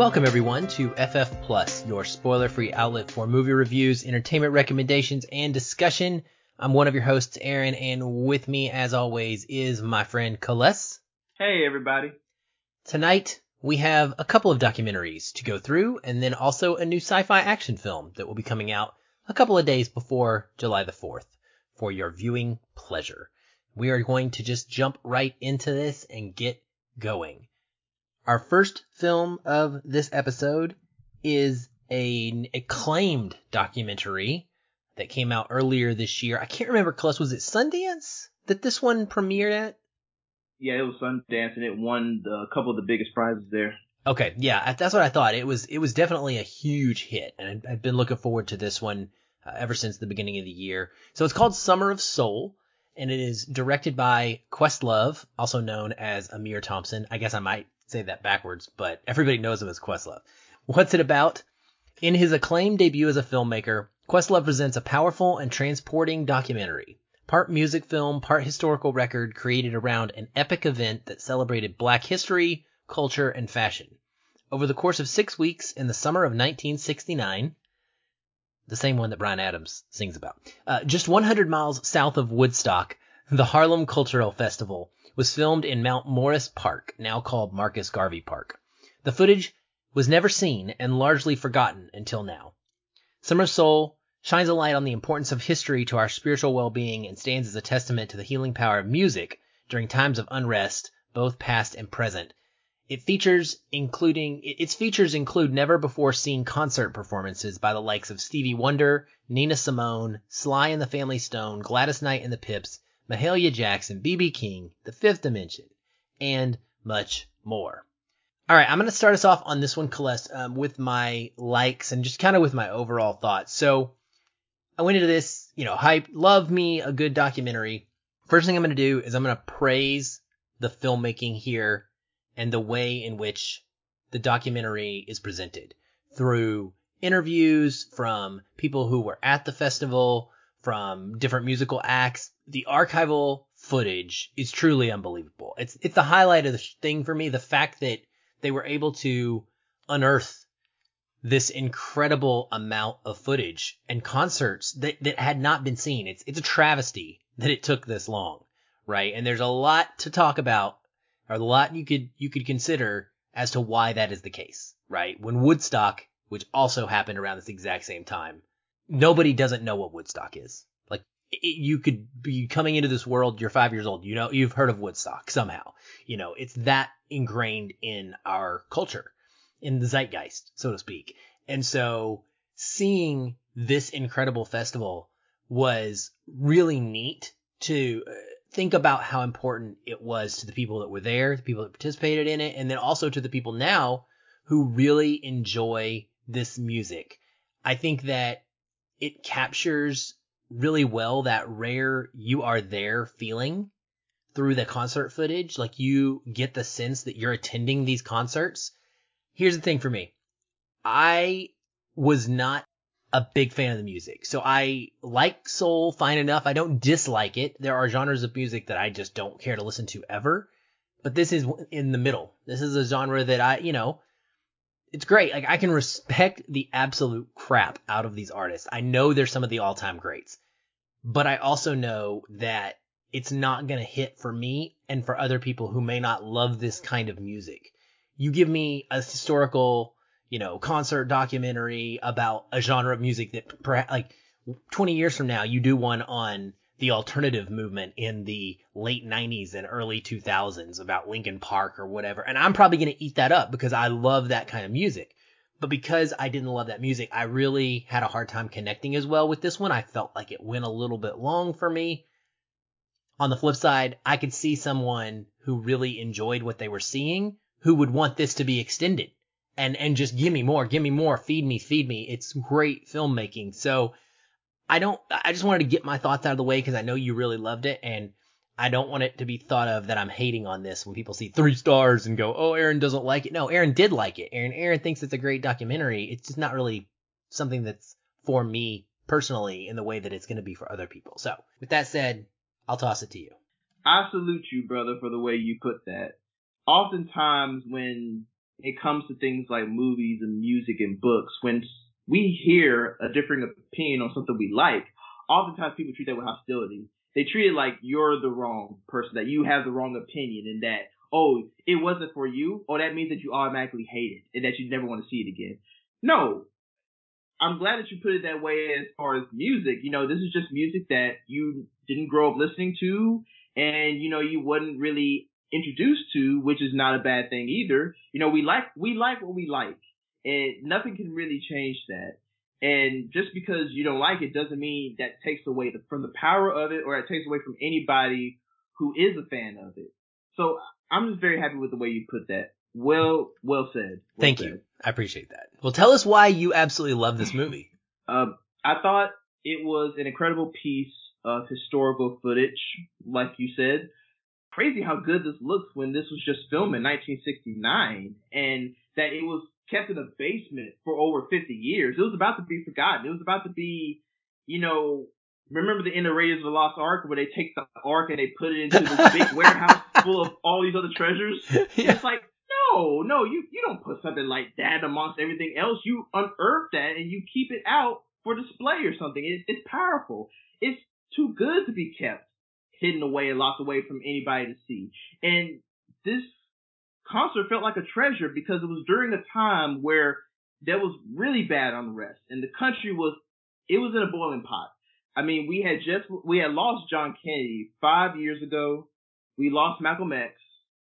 Welcome everyone to FF Plus, your spoiler-free outlet for movie reviews, entertainment recommendations, and discussion. I'm one of your hosts, Aaron, and with me, as always, is my friend Kales. Hey, everybody. Tonight, we have a couple of documentaries to go through, and then also a new sci-fi action film that will be coming out a couple of days before July the 4th for your viewing pleasure. We are going to just jump right into this and get going. Our first film of this episode is an acclaimed documentary that came out earlier this year. I can't remember, Kales, was it Sundance that this one premiered at? Yeah, it was Sundance and it won the, a couple of the biggest prizes there. Okay, yeah, that's what I thought. It was it was definitely a huge hit, and I've been looking forward to this one uh, ever since the beginning of the year. So it's called Summer of Soul, and it is directed by Questlove, also known as Ahmir Thompson. I guess I might say that backwards, but everybody knows him as Questlove. What's it about? In his acclaimed debut as a filmmaker, Questlove presents a powerful and transporting documentary, part music film, part historical record created around an epic event that celebrated black history, culture, and fashion. Over the course of six weeks in the summer of 1969, the same one that Bryan Adams sings about, uh, just 100 miles south of Woodstock, the Harlem Cultural Festival was filmed in Mount Morris Park, now called Marcus Garvey Park. The footage was never seen and largely forgotten until now. Summer Soul shines a light on the importance of history to our spiritual well-being and stands as a testament to the healing power of music during times of unrest, both past and present. It features including its features include never before seen concert performances by the likes of Stevie Wonder, Nina Simone, Sly and the Family Stone, Gladys Knight and the Pips, Mahalia Jackson, BB King, The Fifth Dimension, and much more. All right, I'm going to start us off on this one, Kales, um, with my likes and just kind of with my overall thoughts. So I went into this, you know, hype, love me a good documentary. First thing I'm going to do is I'm going to praise the filmmaking here and the way in which the documentary is presented through interviews from people who were at the festival, from different musical acts. The archival footage is truly unbelievable. It's it's the highlight of the thing for me. The fact that they were able to unearth this incredible amount of footage and concerts that, that had not been seen. It's it's a travesty that it took this long, right? And there's a lot to talk about, or a lot you could you could consider as to why that is the case, right? When Woodstock, which also happened around this exact same time, nobody doesn't know what Woodstock is. Like it, you could be coming into this world, you're five years old, you know, you've heard of Woodstock somehow. You know, it's that ingrained in our culture, in the zeitgeist, so to speak. And so seeing this incredible festival was really neat to uh, think about how important it was to the people that were there, the people that participated in it, and then also to the people now who really enjoy this music. I think that it captures really well that rare you are there feeling through the concert footage. Like you get the sense that you're attending these concerts. Here's the thing for me. I was not a big fan of the music. So I like soul fine enough. I don't dislike it. There are genres of music that I just don't care to listen to ever. But this is in the middle. This is a genre that I, you know, it's great. Like I can respect the absolute crap out of these artists. I know they're some of the all-time greats, but I also know that it's not going to hit for me and for other people who may not love this kind of music. You give me a historical, you know, concert documentary about a genre of music that perhaps like 20 years from now you do one on the alternative movement in the late 90s and early 2000s about Linkin Park or whatever. And I'm probably going to eat that up because I love that kind of music. But because I didn't love that music, I really had a hard time connecting as well with this one. I felt like it went a little bit long for me. On the flip side, I could see someone who really enjoyed what they were seeing who would want this to be extended and, and just give me more, give me more, feed me, feed me. It's great filmmaking. So I don't, I just wanted to get my thoughts out of the way because I know you really loved it and I don't want it to be thought of that I'm hating on this when people see three stars and go, oh, Aaron doesn't like it. No, Aaron did like it. Aaron, Aaron thinks it's a great documentary. It's just not really something that's for me personally in the way that it's going to be for other people. So with that said, I'll toss it to you. I salute you, brother, for the way you put that. Oftentimes when it comes to things like movies and music and books, when we hear a differing opinion on something we like, oftentimes people treat that with hostility. They treat it like you're the wrong person, that you have the wrong opinion, and that oh, it wasn't for you, or that means that you automatically hate it and that you never want to see it again. No, I'm glad that you put it that way as far as music. You know, this is just music that you didn't grow up listening to and, you know, you wasn't really introduced to, which is not a bad thing either. You know, we like, we like what we like and nothing can really change that. And just because you don't like it doesn't mean that takes away the, from the power of it or it takes away from anybody who is a fan of it. So I'm just very happy with the way you put that. Well, well said. Well Thank said. you. I appreciate that. Well, tell us why you absolutely love this movie. Um, I thought it was an incredible piece of historical footage, like you said. Crazy how good this looks when this was just filmed in 1969, and that it was kept in a basement for over 50 years. It was about to be forgotten. It was about to be, you know, remember the end of Raiders of the Lost Ark where they take the Ark and they put it into this big warehouse full of all these other treasures? Yeah. It's like, no, no, you, you don't put something like that amongst everything else. You unearth that and you keep it out for display or something. It, it's powerful. It's too good to be kept hidden away and locked away from anybody to see. And this concert felt like a treasure because it was during a time where there was really bad unrest and the country was, it was in a boiling pot. I mean, we had just, we had lost John Kennedy five years ago. We lost Malcolm X.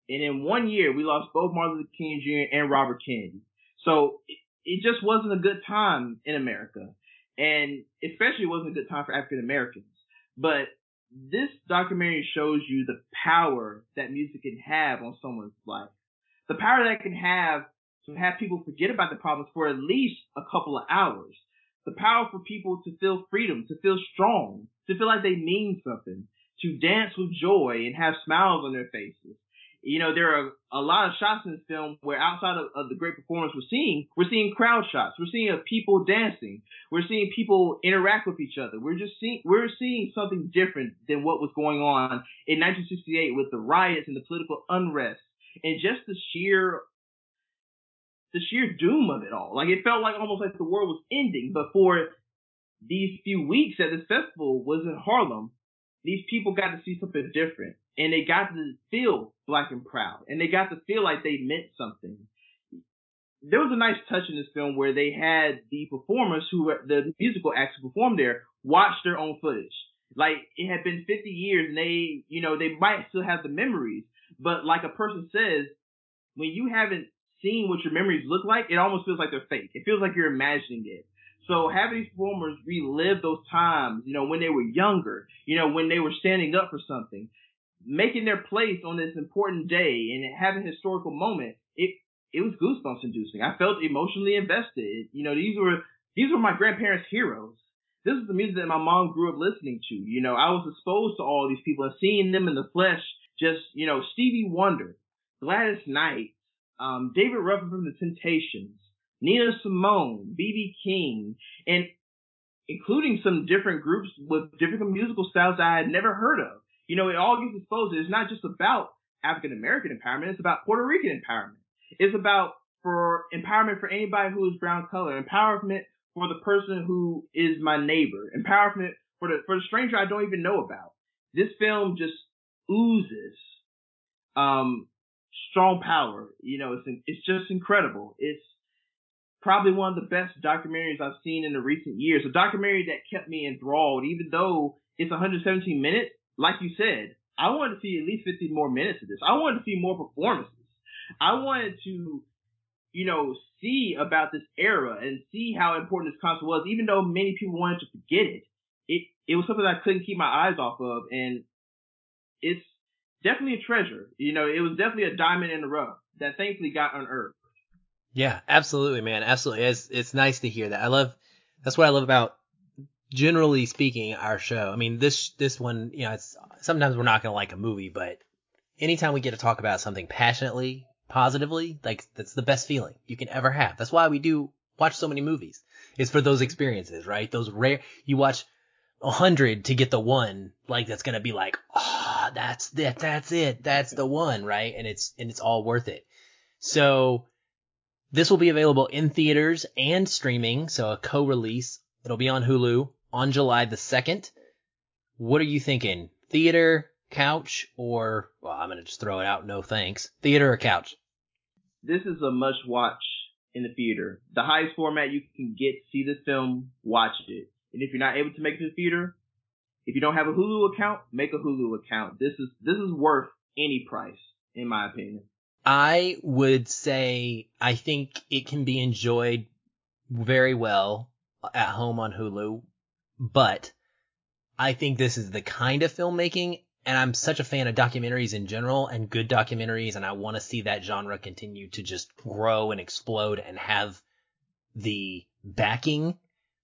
And in one year, we lost both Martin Luther King Jr. and Robert Kennedy. So it, it just wasn't a good time in America. And especially it wasn't a good time for African Americans. But this documentary shows you the power that music can have on someone's life. The power that it can have to have people forget about the problems for at least a couple of hours. The power for people to feel freedom, to feel strong, to feel like they mean something, to dance with joy and have smiles on their faces. You know, there are a lot of shots in this film where outside of, of the great performance we're seeing, we're seeing crowd shots. We're seeing people dancing. We're seeing people interact with each other. We're just seeing, we're seeing something different than what was going on in 1968 with the riots and the political unrest and just the sheer the sheer doom of it all. Like it felt like almost like the world was ending. But for these few weeks at this festival was in Harlem, these people got to see something different. And they got to feel black and proud. And they got to feel like they meant something. There was a nice touch in this film where they had the performers who the musical acts who performed there watch their own footage. Like it had been 50 years and they, you know, they might still have the memories, but like a person says, when you haven't seen what your memories look like, it almost feels like they're fake. It feels like you're imagining it. So having these performers relive those times, you know, when they were younger, you know, when they were standing up for something, making their place on this important day and having a historical moment, it it was goosebumps inducing. I felt emotionally invested. You know, these were these were my grandparents' heroes. This is the music that my mom grew up listening to. You know, I was exposed to all these people and seeing them in the flesh. Just you know, Stevie Wonder, Gladys Knight, um, David Ruffin from the Temptations, Nina Simone, B.B. King, and including some different groups with different musical styles I had never heard of. You know, it all gets exposed. It's not just about African American empowerment. It's about Puerto Rican empowerment. It's about for empowerment for anybody who is brown color, empowerment for the person who is my neighbor, empowerment for the for the stranger I don't even know about. This film just oozes um strong power. You know, it's it's just incredible. It's probably one of the best documentaries I've seen in the recent years. A documentary that kept me enthralled, even though it's 117 minutes. Like you said, I wanted to see at least 50 more minutes of this. I wanted to see more performances. I wanted to, you know, see about this era and see how important this concert was, even though many people wanted to forget it. It it was something I couldn't keep my eyes off of, and it's definitely a treasure. You know, it was definitely a diamond in the rough that thankfully got unearthed. Yeah, absolutely, man. Absolutely. It's it's nice to hear that. I love that's what I love about generally speaking our show. I mean, this this one, you know, it's sometimes we're not going to like a movie, but anytime we get to talk about something passionately, positively, like that's the best feeling you can ever have. That's why we do watch so many movies. It's for those experiences, right? Those rare you watch a hundred to get the one, like that's going to be like, "Ah, oh, that's that that's it. That's the one, right?" And it's and it's all worth it. So This will be available in theaters and streaming, so a co-release. It'll be on Hulu on July the 2nd. What are you thinking? Theater, couch, or, well, I'm going to just throw it out. No thanks. Theater or couch? This is a must watch in the theater. The highest format you can get, see the film, watch it. And if you're not able to make it to the theater, if you don't have a Hulu account, make a Hulu account. This is this is worth any price, in my opinion. I would say I think it can be enjoyed very well at home on Hulu, but I think this is the kind of filmmaking and I'm such a fan of documentaries in general and good documentaries and I want to see that genre continue to just grow and explode and have the backing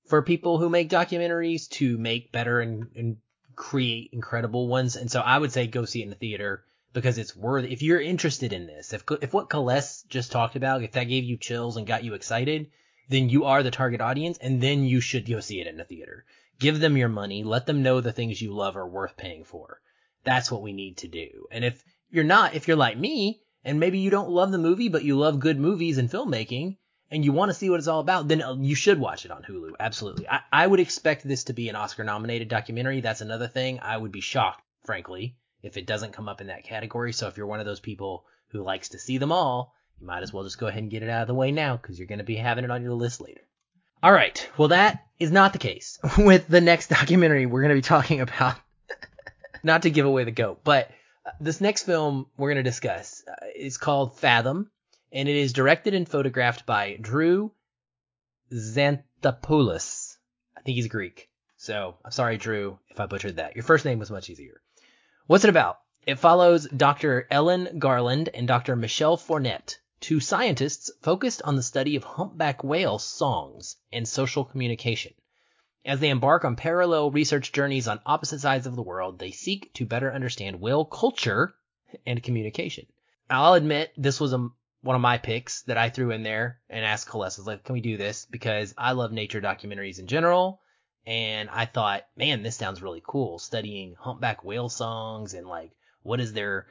for people who make documentaries to make better and, and create incredible ones. And so I would say go see it in the theater because it's worth if you're interested in this. If if what Kales just talked about, if that gave you chills and got you excited, then you are the target audience, and then you should go see it in the theater. Give them your money. Let them know the things you love are worth paying for. That's what we need to do. And if you're not, if you're like me, and maybe you don't love the movie, but you love good movies and filmmaking, and you want to see what it's all about, then uh, you should watch it on Hulu. Absolutely. I, I would expect this to be an Oscar nominated documentary. That's another thing. I would be shocked, frankly, if it doesn't come up in that category. So if you're one of those people who likes to see them all, you might as well just go ahead and get it out of the way now because you're going to be having it on your list later. All right. Well, that is not the case with the next documentary we're going to be talking about. not to give away the goat, but uh, this next film we're going to discuss uh, is called Fathom, and it is directed and photographed by Drew Xanthopoulos. I think he's Greek. So I'm sorry, Drew, if I butchered that. Your first name was much easier. What's it about? It follows Dr. Ellen Garland and Dr. Michelle Fournet, two scientists focused on the study of humpback whale songs and social communication. As they embark on parallel research journeys on opposite sides of the world, they seek to better understand whale culture and communication. I'll admit this was a, one of my picks that I threw in there and asked Kales, like, can we do this? Because I love nature documentaries in general and I thought, man, this sounds really cool. Studying humpback whale songs and like what is their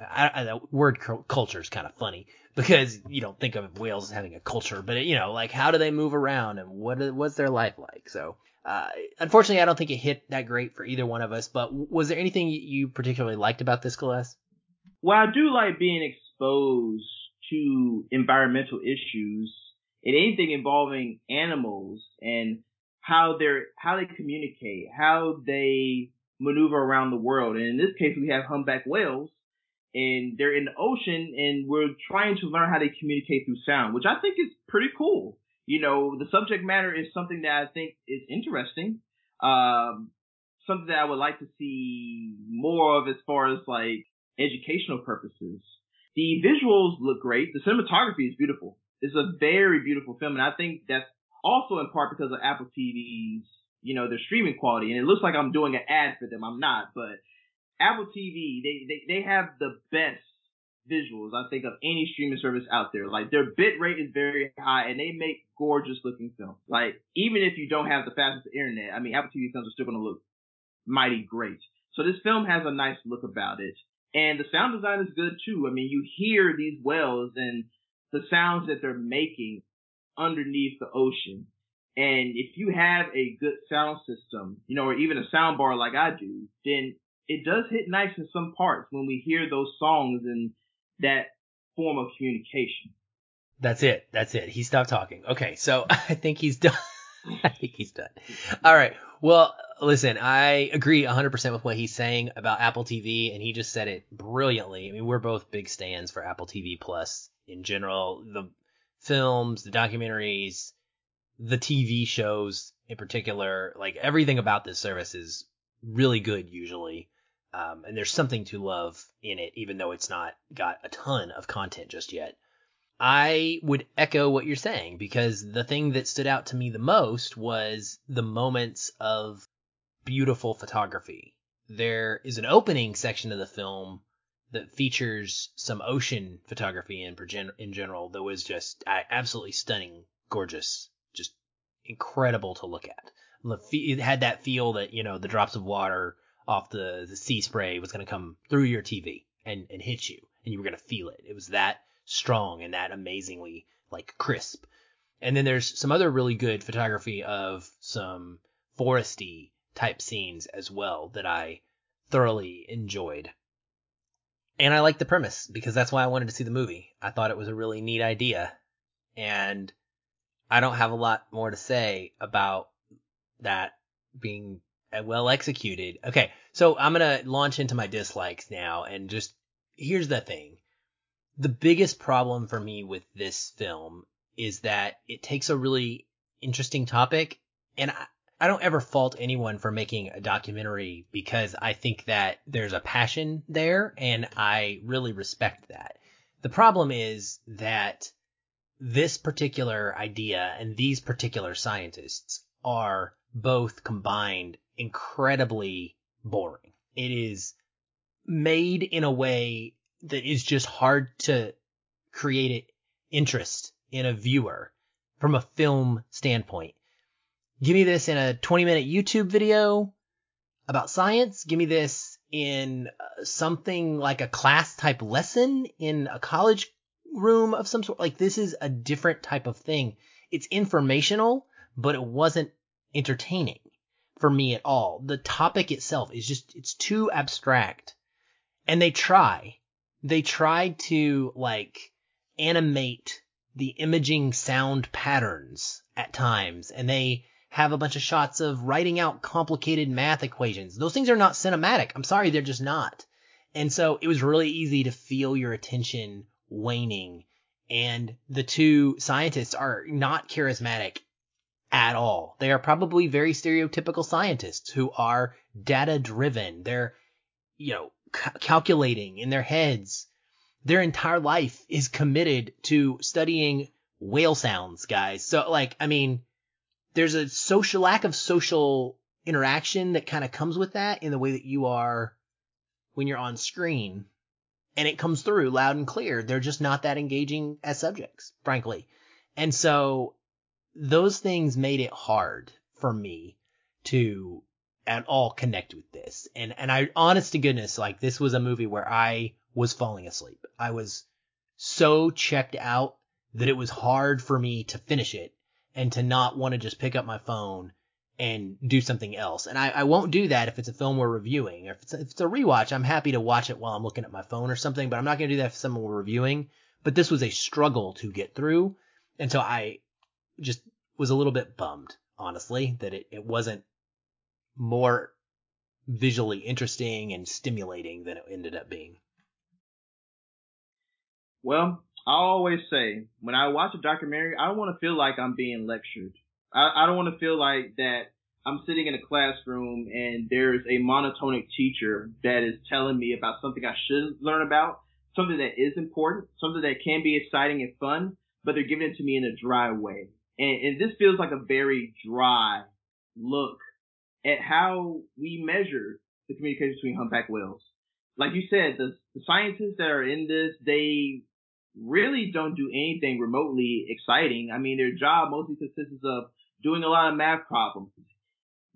I, I, the word culture is kind of funny because you don't think of whales as having a culture, but it, you know, like how do they move around and what what's their life like? So, uh, unfortunately, I don't think it hit that great for either one of us. But was there anything you particularly liked about this class? Well, I do like being exposed to environmental issues and anything involving animals and how they're how they communicate, how they maneuver around the world. And in this case, we have humpback whales, and they're in the ocean, and we're trying to learn how they communicate through sound, which I think is pretty cool. You know, the subject matter is something that I think is interesting. Um, something that I would like to see more of as far as like educational purposes. The visuals look great. The cinematography is beautiful. It's a very beautiful film, and I think that's also in part because of Apple TV's, you know, their streaming quality. And it looks like I'm doing an ad for them. I'm not, but Apple TV, they, they, they have the best visuals, I think, of any streaming service out there. Like their bit rate is very high and they make gorgeous looking films. Like even if you don't have the fastest internet, I mean, Apple TV films are still going to look mighty great. So this film has a nice look about it. And the sound design is good too. I mean, you hear these whales and the sounds that they're making underneath the ocean. And if you have a good sound system, you know, or even a sound bar like I do, then it does hit nice in some parts when we hear those songs and that form of communication. That's it. That's it. He stopped talking. Okay, so I think he's done. I think he's done. All right. Well, listen, I agree 100% with what he's saying about Apple TV, and he just said it brilliantly. I mean, we're both big stands for Apple TV Plus in general. The films, the documentaries, the TV shows in particular, like everything about this service is really good usually. Um, and there's something to love in it, even though it's not got a ton of content just yet. I would echo what you're saying because the thing that stood out to me the most was the moments of beautiful photography. There is an opening section of the film that features some ocean photography in in general that was just absolutely stunning, gorgeous, just incredible to look at. It had that feel that you know the drops of water off the, the sea spray was going to come through your TV and, and hit you, and you were going to feel it. It was that strong and that amazingly like crisp. And then there's some other really good photography of some foresty type scenes as well that I thoroughly enjoyed. And I like the premise because that's why I wanted to see the movie. I thought it was a really neat idea. And I don't have a lot more to say about that being uh, well executed. Okay, so I'm going to launch into my dislikes now and just here's the thing. The biggest problem for me with this film is that it takes a really interesting topic and I, I don't ever fault anyone for making a documentary because I think that there's a passion there and I really respect that. The problem is that this particular idea and these particular scientists are both combined incredibly boring. It is made in a way that is just hard to create interest in a viewer from a film standpoint. Give me this in a 20 minute YouTube video about science. Give me this in uh, something like a class type lesson in a college room of some sort. Like this is a different type of thing. It's informational, but it wasn't entertaining for me at all. The topic itself is just, it's too abstract. And they try, they try to like animate the imaging sound patterns at times and they have a bunch of shots of writing out complicated math equations. Those things are not cinematic. I'm sorry, they're just not. And so it was really easy to feel your attention waning. And the two scientists are not charismatic at all. They are probably very stereotypical scientists who are data driven. They're, you know, calculating in their heads. Their entire life is committed to studying whale sounds, guys. So like, I mean, there's a social lack of social interaction that kind of comes with that in the way that you are when you're on screen and it comes through loud and clear. They're just not that engaging as subjects, frankly. And so those things made it hard for me to at all connect with this. And and I honest to goodness, like this was a movie where I was falling asleep. I was so checked out that it was hard for me to finish it and to not want to just pick up my phone and do something else. And I, I won't do that if it's a film we're reviewing. If it's, if it's a rewatch, I'm happy to watch it while I'm looking at my phone or something, but I'm not going to do that if someone we're reviewing. But this was a struggle to get through. And so I just was a little bit bummed, honestly, that it, it wasn't more visually interesting and stimulating than it ended up being. Well, I always say when I watch a documentary, I don't want to feel like I'm being lectured. I, I don't want to feel like that I'm sitting in a classroom and there's a monotonic teacher that is telling me about something I should learn about, something that is important, something that can be exciting and fun, but they're giving it to me in a dry way. And, and this feels like a very dry look at how we measure the communication between humpback whales. Like you said, the, the scientists that are in this, they really don't do anything remotely exciting. I mean, their job mostly consists of doing a lot of math problems,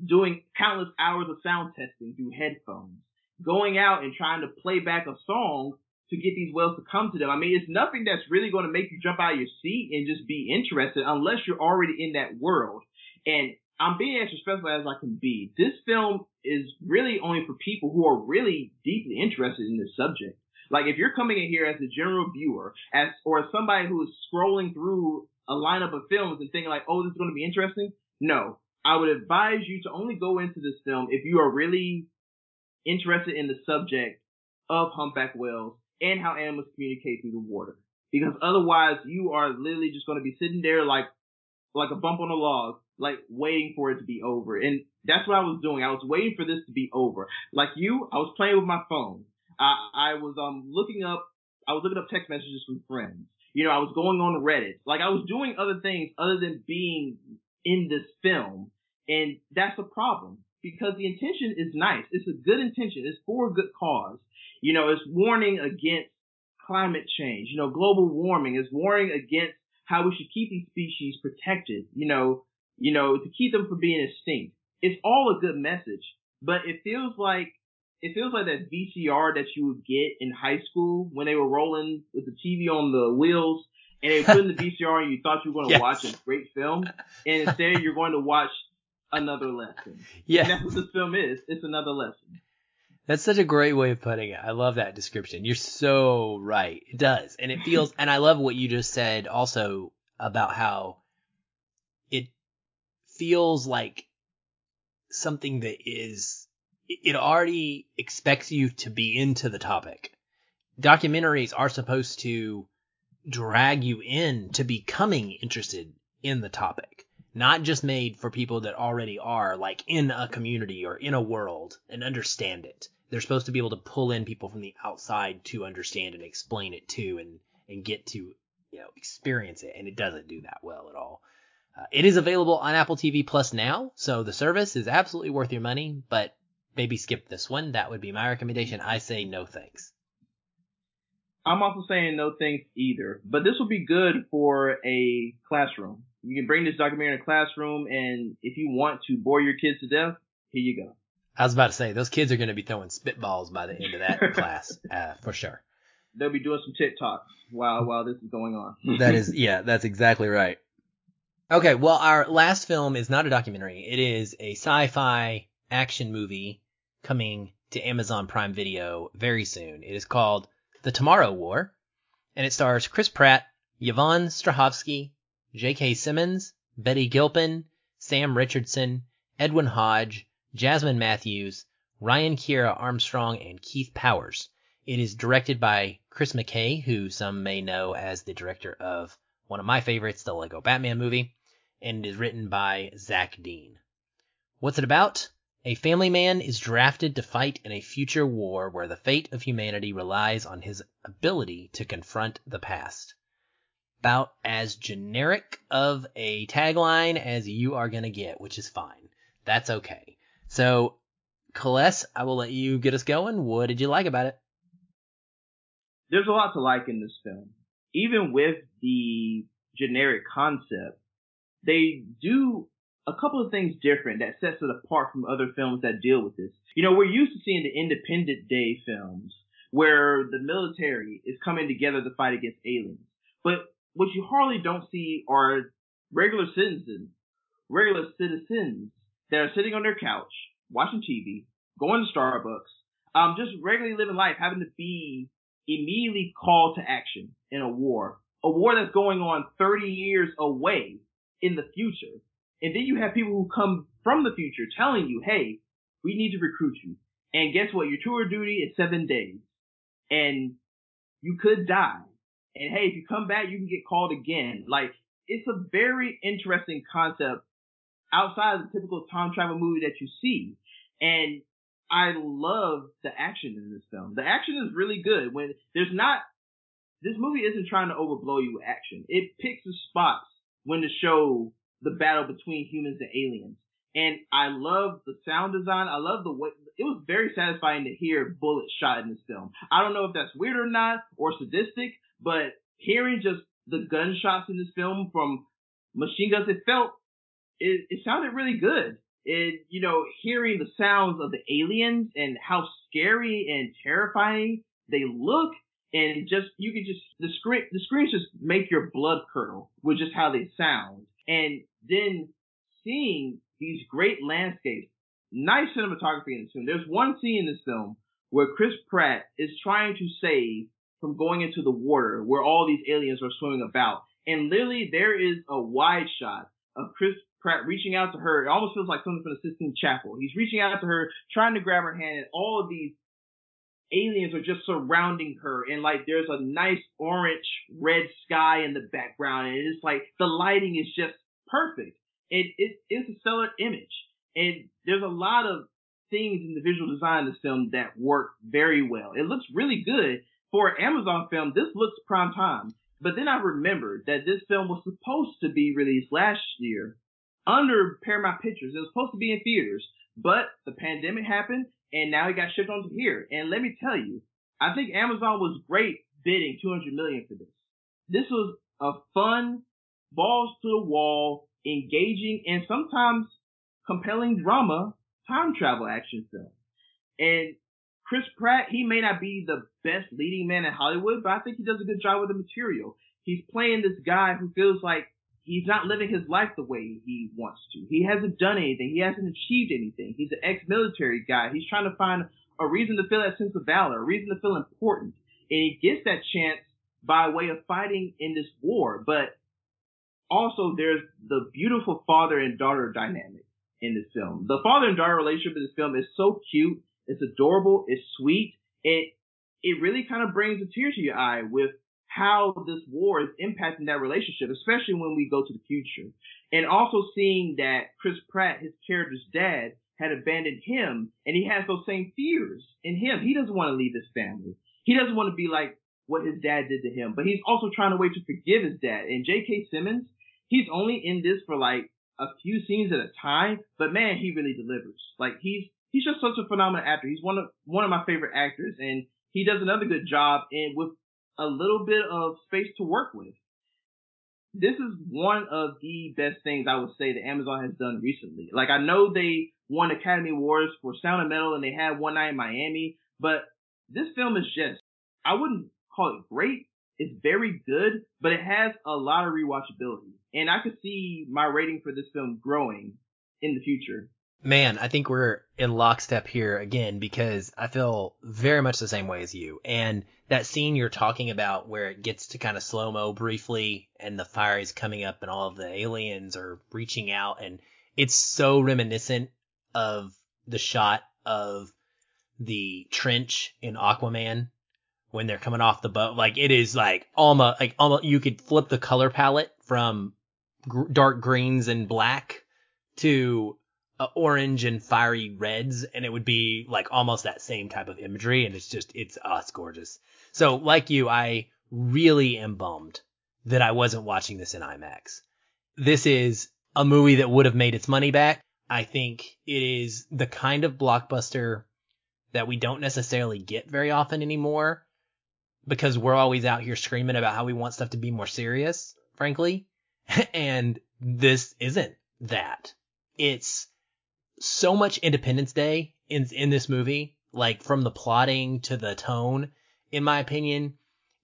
doing countless hours of sound testing through headphones, going out and trying to play back a song to get these whales to come to them. I mean, it's nothing that's really going to make you jump out of your seat and just be interested unless you're already in that world. And I'm being as respectful as I can be. This film is really only for people who are really deeply interested in this subject. Like if you're coming in here as a general viewer, as or as somebody who is scrolling through a lineup of films and thinking like, oh, this is going to be interesting. No, I would advise you to only go into this film if you are really interested in the subject of humpback whales and how animals communicate through the water. Because otherwise, you are literally just going to be sitting there like like a bump on a log, like waiting for it to be over. And that's what I was doing. I was waiting for this to be over. Like you, I was playing with my phone. I, I was um looking up I was looking up text messages from friends. You know, I was going on Reddit. Like I was doing other things other than being in this film. And that's a problem because the intention is nice. It's a good intention. It's for a good cause. You know, it's warning against climate change, you know, global warming. It's warning against how we should keep these species protected, you know, you know, to keep them from being extinct. It's all a good message, but it feels like it feels like that VCR that you would get in high school when they were rolling with the TV on the wheels and they put in the VCR and you thought you were going to Yes. watch a great film, and instead you're going to watch another lesson. Yeah. And that's what this film is. It's another lesson. That's such a great way of putting it. I love that description. You're so right. It does. And it feels, and I love what you just said also about how feels like something that is, it already expects you to be into the topic. Documentaries are supposed to drag you in to becoming interested in the topic not just made for people that already are like in a community or in a world and understand it. They're supposed to be able to pull in people from the outside to understand and explain it to and and get to you know experience it and it doesn't do that well at all. Uh, it is available on Apple TV Plus now, so the service is absolutely worth your money, but maybe skip this one. That would be my recommendation. I say no thanks. I'm also saying no thanks either, but this would be good for a classroom. You can bring this documentary in a classroom, and if you want to bore your kids to death, here you go. I was about to say those kids are going to be throwing spitballs by the end of that class, uh, for sure. They'll be doing some TikTok while while this is going on. That is, yeah, that's exactly right. Okay, well, our last film is not a documentary. It is a sci-fi action movie coming to Amazon Prime Video very soon. It is called The Tomorrow War, and it stars Chris Pratt, Yvonne Strahovski, J.K. Simmons, Betty Gilpin, Sam Richardson, Edwin Hodge, Jasmine Mathews, Ryan Kiera Armstrong, and Keith Powers. It is directed by Chris McKay, who some may know as the director of one of my favorites, the Lego Batman movie, and it is written by Zach Dean. What's it about? A family man is drafted to fight in a future war where the fate of humanity relies on his ability to confront the past. About as generic of a tagline as you are going to get, which is fine. That's okay. So, Coles, I will let you get us going. What did you like about it? There's a lot to like in this film. Even with the generic concept, they do a couple of things different that sets it apart from other films that deal with this. You know, we're used to seeing the Independent Day films where the military is coming together to fight against aliens. But what you hardly don't see are regular citizens, regular citizens that are sitting on their couch, watching TV, going to Starbucks, um, just regularly living life, having to be immediately call to action in a war, a war that's going on 30 years away in the future. And then you have people who come from the future telling you, hey, we need to recruit you. And guess what? Your tour of duty is seven days. And you could die. And hey, if you come back, you can get called again. Like, it's a very interesting concept outside of the typical time travel movie that you see. And I love the action in this film. The action is really good. When there's not, this movie isn't trying to overblow you with action. It picks the spots when to show the battle between humans and aliens. And I love the sound design. I love the way it was very satisfying to hear bullets shot in this film. I don't know if that's weird or not or sadistic, but hearing just the gunshots in this film from machine guns, it felt it, it sounded really good. It you know hearing the sounds of the aliens and how scary and terrifying they look, and just you can just the screen the screens just make your blood curdle with just how they sound, and then seeing these great landscapes, nice cinematography in this film. There's one scene in this film where Chris Pratt is trying to save from going into the water where all these aliens are swimming about. And literally there is a wide shot of Chris Reaching out to her. It almost feels like something from the Sistine Chapel. He's reaching out to her, trying to grab her hand, and all of these aliens are just surrounding her and like there's a nice orange red sky in the background and it's like the lighting is just perfect. It, it it's a stellar image. And there's a lot of things in the visual design of this film that work very well. It looks really good for an Amazon film. This looks prime time. But then I remembered that this film was supposed to be released last year under Paramount Pictures. It was supposed to be in theaters, but the pandemic happened and now it got shipped onto here. And let me tell you, I think Amazon was great bidding 200 million for this. This was a fun, balls to the wall, engaging, and sometimes compelling drama time travel action film. And Chris Pratt, he may not be the best leading man in Hollywood, but I think he does a good job with the material. he's playing this guy who feels like he's not living his life the way he wants to. He hasn't done anything. He hasn't achieved anything. He's an ex-military guy. He's trying to find a reason to feel that sense of valor, a reason to feel important. And he gets that chance by way of fighting in this war. But also there's the beautiful father and daughter dynamic in this film. The father and daughter relationship in this film is so cute. It's adorable. It's sweet. It, it really kind of brings a tear to your eye with how this war is impacting that relationship, especially when we go to the future. And also seeing that Chris Pratt, his character's dad, had abandoned him and he has those same fears in him. He doesn't want to leave his family. He doesn't want to be like what his dad did to him, but he's also trying to wait to forgive his dad. And J.K. Simmons, he's only in this for like a few scenes at a time, but man, he really delivers. Like he's, he's just such a phenomenal actor. He's one of, one of my favorite actors and he does another good job and with a little bit of space to work with. This is one of the best things I would say that Amazon has done recently. Like I know they won Academy Awards for Sound of Metal and they had One Night in Miami, but this film is just, I wouldn't call it great. It's very good, but it has a lot of rewatchability. And I could see my rating for this film growing in the future. Man, I think we're in lockstep here again because I feel very much the same way as you. And that scene you're talking about where it gets to kind of slow mo briefly and the fire is coming up and all of the aliens are reaching out and it's so reminiscent of the shot of the trench in Aquaman when they're coming off the boat. Like it is like almost like almost you could flip the color palette from gr- dark greens and black to uh, orange and fiery reds, and it would be like almost that same type of imagery. And it's just it's us uh, gorgeous. So like you, I really am bummed that I wasn't watching this in IMAX. This is a movie that would have made its money back. I think it is the kind of blockbuster that we don't necessarily get very often anymore because we're always out here screaming about how we want stuff to be more serious, frankly. and this isn't that. It's so much Independence Day in in this movie, like from the plotting to the tone. In my opinion,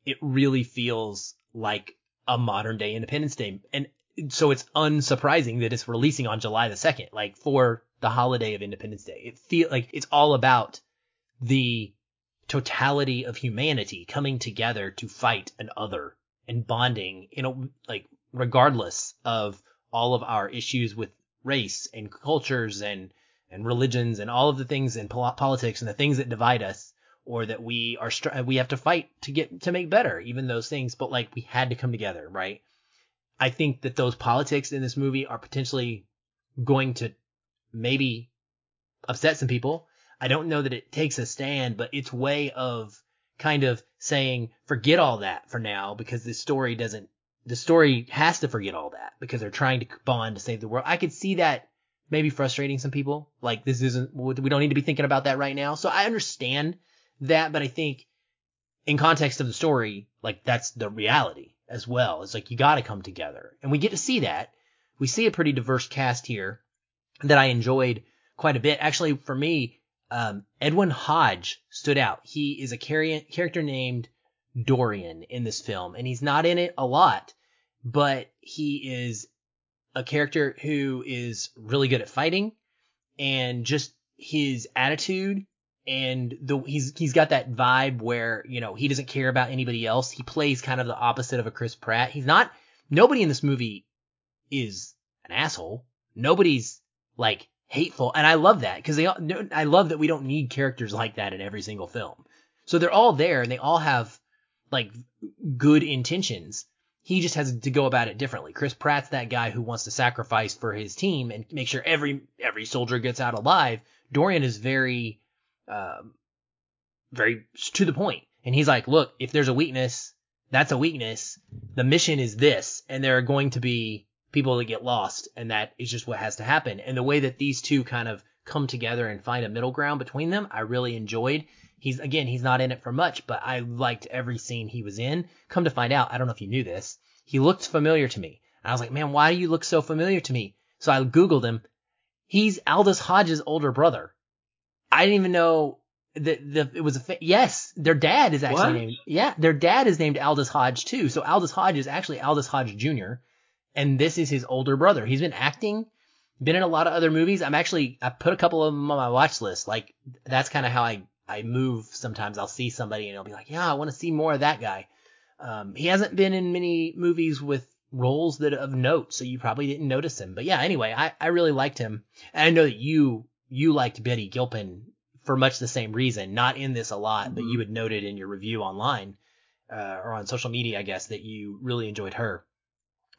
it really feels like a modern day Independence Day, and so it's unsurprising that it's releasing on July the second, like for the holiday of Independence Day. It feel like it's all about the totality of humanity coming together to fight an other and bonding, you know, like regardless of all of our issues with race and cultures and and religions and all of the things in politics and the things that divide us or that we are str- we have to fight to get to make better even those things but like we had to come together right? I think that those politics in this movie are potentially going to maybe upset some people. I don't know that it takes a stand, but its way of kind of saying, forget all that for now because the story doesn't, the story has to forget all that because they're trying to bond to save the world. I could see that maybe frustrating some people. Like this isn't, we don't need to be thinking about that right now. So I understand that, but I think in context of the story, like that's the reality as well. It's like you got to come together and we get to see that. We see a pretty diverse cast here that I enjoyed quite a bit. Actually, for me, um, Edwin Hodge stood out. He is a character named Dorian in this film, and he's not in it a lot, but he is a character who is really good at fighting and just his attitude and the he's he's got that vibe where you know he doesn't care about anybody else. He plays kind of the opposite of a Chris Pratt. He's not nobody in this movie is an asshole. Nobody's like hateful. And I love that because they, I love that we don't need characters like that in every single film. So they're all there and they all have like good intentions. He just has to go about it differently. Chris Pratt's that guy who wants to sacrifice for his team and make sure every every soldier gets out alive. Dorian is very, um, very to the point, and he's like, look, if there's a weakness, that's a weakness. The mission is this, and there are going to be people that get lost, and that is just what has to happen. And the way that these two kind of come together and find a middle ground between them, I really enjoyed. He's again, he's not in it for much, but I liked every scene he was in. Come to find out, I don't know if you knew this, he looked familiar to me. And I was like, man, why do you look so familiar to me? So I googled him. He's Aldis Hodge's older brother. I didn't even know that the it was a fa- yes, their dad is actually What? named yeah, their dad is named Aldis Hodge too. So Aldis Hodge is actually Aldis Hodge Jr. and this is his older brother. He's been acting, been in a lot of other movies. I'm actually I put a couple of them on my watch list. Like that's kind of how I I move. Sometimes I'll see somebody and I'll be like, yeah, I want to see more of that guy. Um, he hasn't been in many movies with roles that of note, so you probably didn't notice him. But yeah, anyway, I I really liked him, and I know that you you liked Betty Gilpin for much the same reason. Not in this a lot, but Mhm. you had noted in your review online uh, or on social media, I guess, that you really enjoyed her.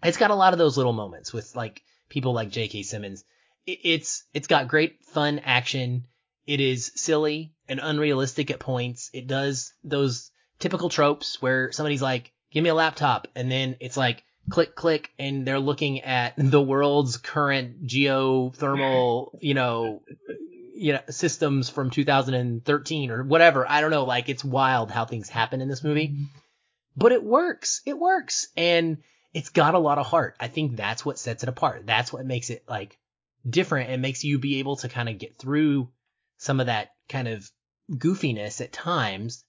It's got a lot of those little moments with like people like J.K. Simmons. It, it's it's got great fun action. It is silly and unrealistic at points. It does those typical tropes where somebody's like, "Give me a laptop," and then it's like click click and they're looking at the world's current geothermal, you know, you know, systems from 2013 or whatever. I don't know. Like it's wild how things happen in this movie, mm-hmm. but it works. It works. And it's got a lot of heart. I think that's what sets it apart. That's what makes it like different and makes you be able to kind of get through some of that kind of goofiness at times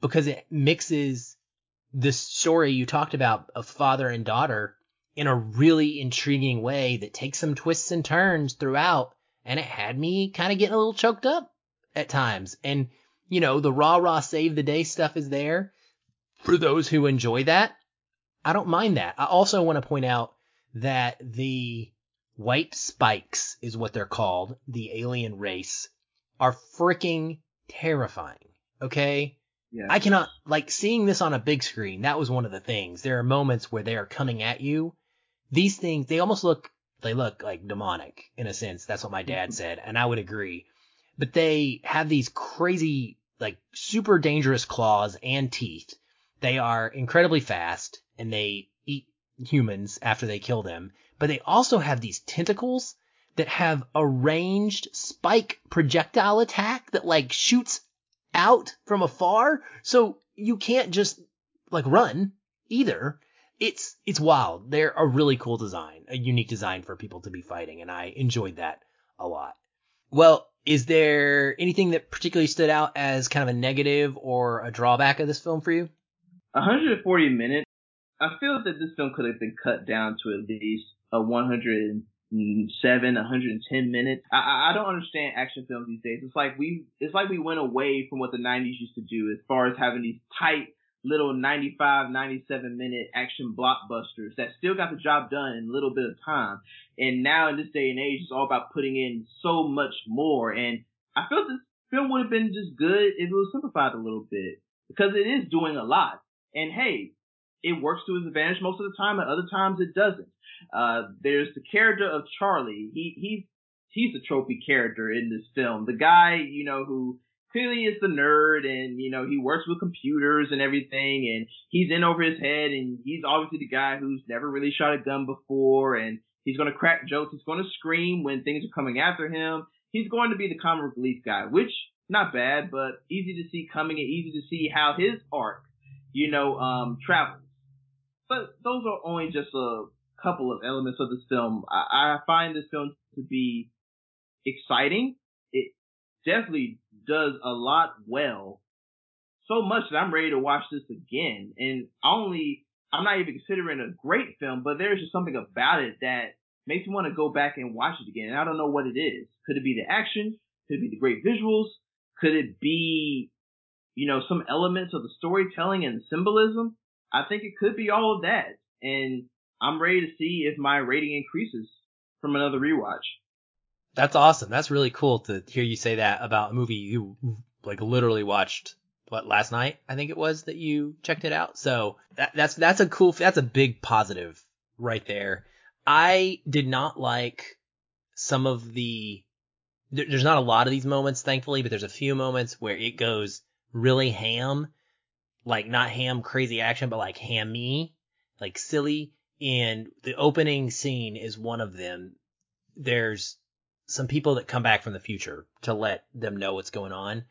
because it mixes the story you talked about of father and daughter in a really intriguing way that takes some twists and turns throughout and it had me kind of getting a little choked up at times and you know the rah rah save the day stuff is there for those who enjoy that i don't mind that i also want to point out that the white spikes is what they're called the alien race are freaking terrifying okay Yeah. I cannot like seeing this on a big screen. That was one of the things. There are moments where they are coming at you. These things, they almost look, they look like demonic in a sense. That's what my dad said, and I would agree. But they have these crazy, like super dangerous claws and teeth. They are incredibly fast, and they eat humans after they kill them. But they also have these tentacles that have a ranged spike projectile attack that like shoots out from afar. So you can't just like run either. It's it's wild. They're a really cool design, a unique design for people to be fighting, and I enjoyed that a lot. Well, is there anything that particularly stood out as kind of a negative or a drawback of this film for you? 140 minutes. I feel that this film could have been cut down to at least a 107, 110 minutes. I, I don't understand action films these days. It's like we, it's like we went away from what the 90s used to do as far as having these tight little 95, 97 minute action blockbusters that still got the job done in a little bit of time. And now in this day and age, it's all about putting in so much more. And I feel this film would have been just good if it was simplified a little bit because it is doing a lot. And hey, it works to his advantage most of the time, and other times it doesn't. Uh, there's the character of Charlie. He he's he's a trophy character in this film. The guy, you know, who clearly is the nerd, and you know he works with computers and everything, and he's in over his head, and he's obviously the guy who's never really shot a gun before, and he's gonna crack jokes. He's gonna scream when things are coming after him. He's going to be the comic relief guy, which not bad, but easy to see coming and easy to see how his arc, you know, um, travels. But those are only just a couple of elements of this film. I, I find this film to be exciting. It definitely does a lot well. So much that I'm ready to watch this again. And only, I'm not even considering a great film, but there's just something about it that makes me want to go back and watch it again. And I don't know what it is. Could it be the action? Could it be the great visuals? Could it be, you know, some elements of the storytelling and symbolism? I think it could be all of that. And I'm ready to see if my rating increases from another rewatch. That's awesome. That's really cool to hear you say that about a movie you like literally watched what last night I think it was that you checked it out. So that, that's that's a cool that's a big positive right there. I did not like some of the there, there's not a lot of these moments thankfully, but there's a few moments where it goes really ham, like not ham crazy action, but like hammy, like silly. And the opening scene is one of them. There's some people that come back from the future to let them know what's going on.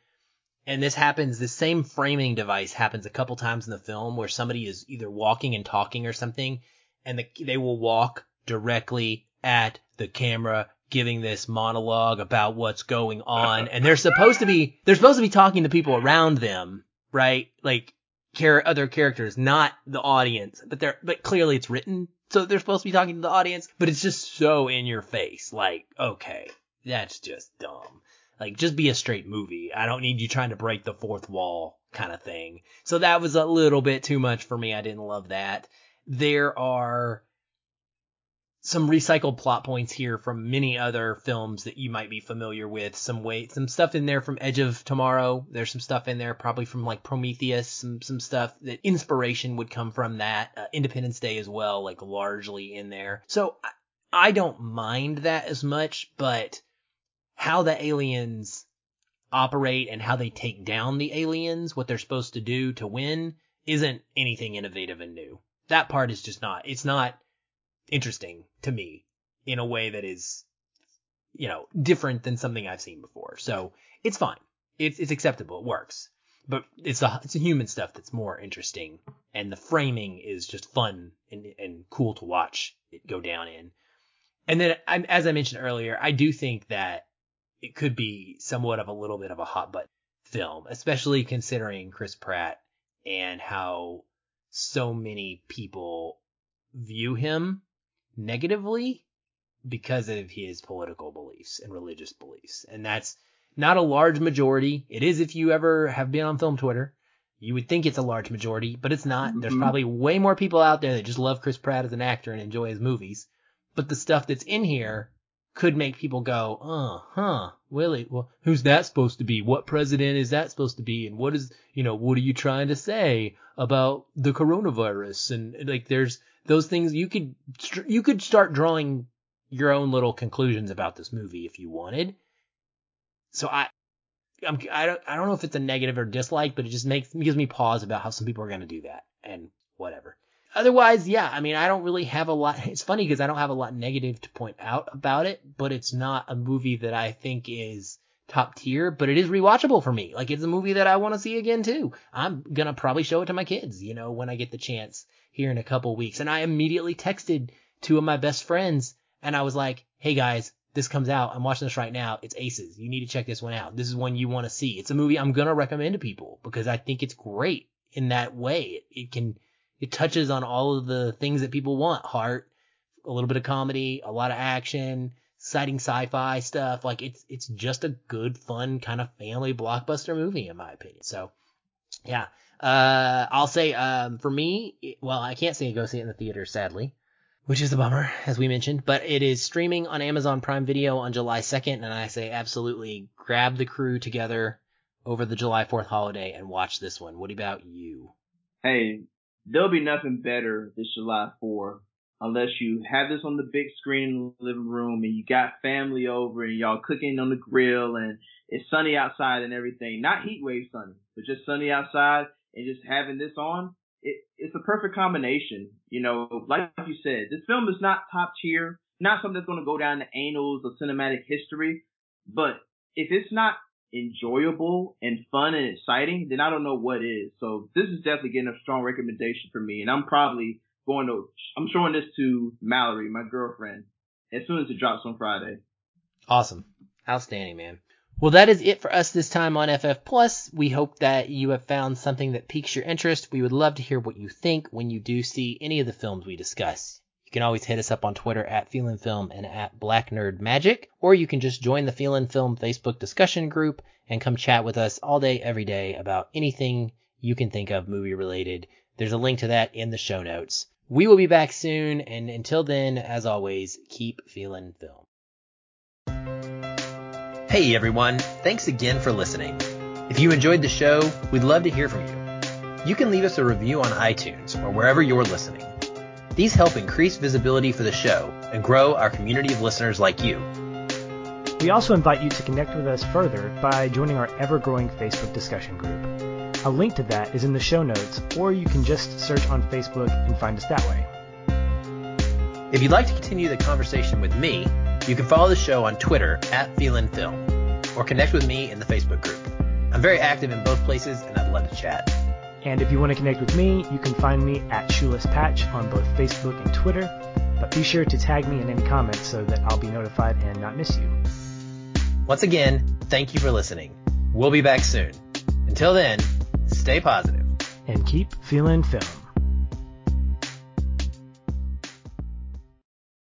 And this happens, the same framing device happens a couple times in the film where somebody is either walking and talking or something, and the, they will walk directly at the camera giving this monologue about what's going on and they're supposed to be they're supposed to be talking to people around them, right? Like char- other characters, not the audience. But they're but clearly it's written so they're supposed to be talking to the audience, but it's just so in your face. Like, okay, that's just dumb. Like, just be a straight movie. I don't need you trying to break the fourth wall kind of thing. So that was a little bit too much for me. I didn't love that. There are some recycled plot points here from many other films that you might be familiar with. Some way, some stuff in there from Edge of Tomorrow. There's some stuff in there probably from like Prometheus. Some some stuff that inspiration would come from that. Uh, Independence Day as well, like largely in there. So I, I don't mind that as much, but how the aliens operate and how they take down the aliens, what they're supposed to do to win, isn't anything innovative and new. That part is just not. It's not interesting to me in a way that is, you know, different than something I've seen before. So it's fine. It's it's acceptable. It works. But it's the it's the human stuff that's more interesting, and the framing is just fun and and cool to watch it go down in. And then, as I mentioned earlier, I do think that it could be somewhat of a little bit of a hot button film, especially considering Chris Pratt and how so many people view him negatively because of his political beliefs and religious beliefs. And that's not a large majority. It is if you ever have been on film Twitter. You would think it's a large majority, but it's not. Mm-hmm. There's probably way more people out there that just love Chris Pratt as an actor and enjoy his movies. But the stuff that's in here could make people go, uh, huh, Willie, well, who's that supposed to be? What president is that supposed to be? And what is, you know, what are you trying to say about the coronavirus? And like, there's those things you could, you could start drawing your own little conclusions about this movie if you wanted. So I, I'm, I don't, I don't know if it's a negative or dislike, but it just makes, gives me pause about how some people are going to do that and whatever otherwise, yeah, I mean, I don't really have a lot. It's funny because I don't have a lot negative to point out about it, but it's not a movie that I think is top tier, but it is rewatchable for me. Like it's a movie that I want to see again too. I'm gonna probably show it to my kids, you know, when I get the chance here in a couple weeks. And I immediately texted two of my best friends and I was like, Hey guys, this comes out. I'm watching this right now. It's Aces. You need to check this one out. This is one you want to see. It's a movie I'm gonna recommend to people because I think it's great in that way. It, it can it touches on all of the things that people want heart a little bit of comedy a lot of action exciting sci-fi stuff. Like it's it's just a good fun kind of family blockbuster movie in my opinion. So yeah. Uh i'll say um for me it, well i can't say go see it in the theater sadly which is a bummer as we mentioned but it is streaming on amazon prime video on july 2nd and i say absolutely grab the crew together over the july 4th holiday and watch this one. What about you? Hey there'll be nothing better this July 4 unless you have this on the big screen in the living room and you got family over and y'all cooking on the grill and it's sunny outside and everything. Not heat wave sunny, but just sunny outside and just having this on. It, it's a perfect combination. You know, like you said, this film is not top tier, not something that's going to go down the annals of cinematic history. But if it's not enjoyable and fun and exciting, then I don't know what is. So this is definitely getting a strong recommendation for me. And I'm probably going to, I'm showing this to Mallory, my girlfriend, as soon as it drops on Friday. Awesome. Outstanding, man. Well, that is it for us this time on FF Plus. We hope that you have found something that piques your interest. We would love to hear what you think when you do see any of the films we discuss You can always hit us up on Twitter at Feelin Film and at Black Nerd Magic, or you can just join the Feelin Film Facebook discussion group and come chat with us all day, every day about anything you can think of movie related. There's a link to that in the show notes. We will be back soon, and until then, as always, keep feeling film. Hey everyone, thanks again for listening. If you enjoyed the show, we'd love to hear from you. You can leave us a review on iTunes or wherever you're listening. These help increase visibility for the show and grow our community of listeners like you. We also invite you to connect with us further by joining our ever growing Facebook discussion group. A link to that is in the show notes, or you can just search on Facebook and find us that way. If you'd like to continue the conversation with me, you can follow the show on Twitter at FeelinFilm, or connect with me in the Facebook group. I'm very active in both places, and I'd love to chat. And if you want to connect with me, you can find me at Shoeless Patch on both Facebook and Twitter. but be sure to tag me in any comments so that I'll be notified and not miss you. Once again, thank you for listening. We'll be back soon. Until then, stay positive and keep feeling film.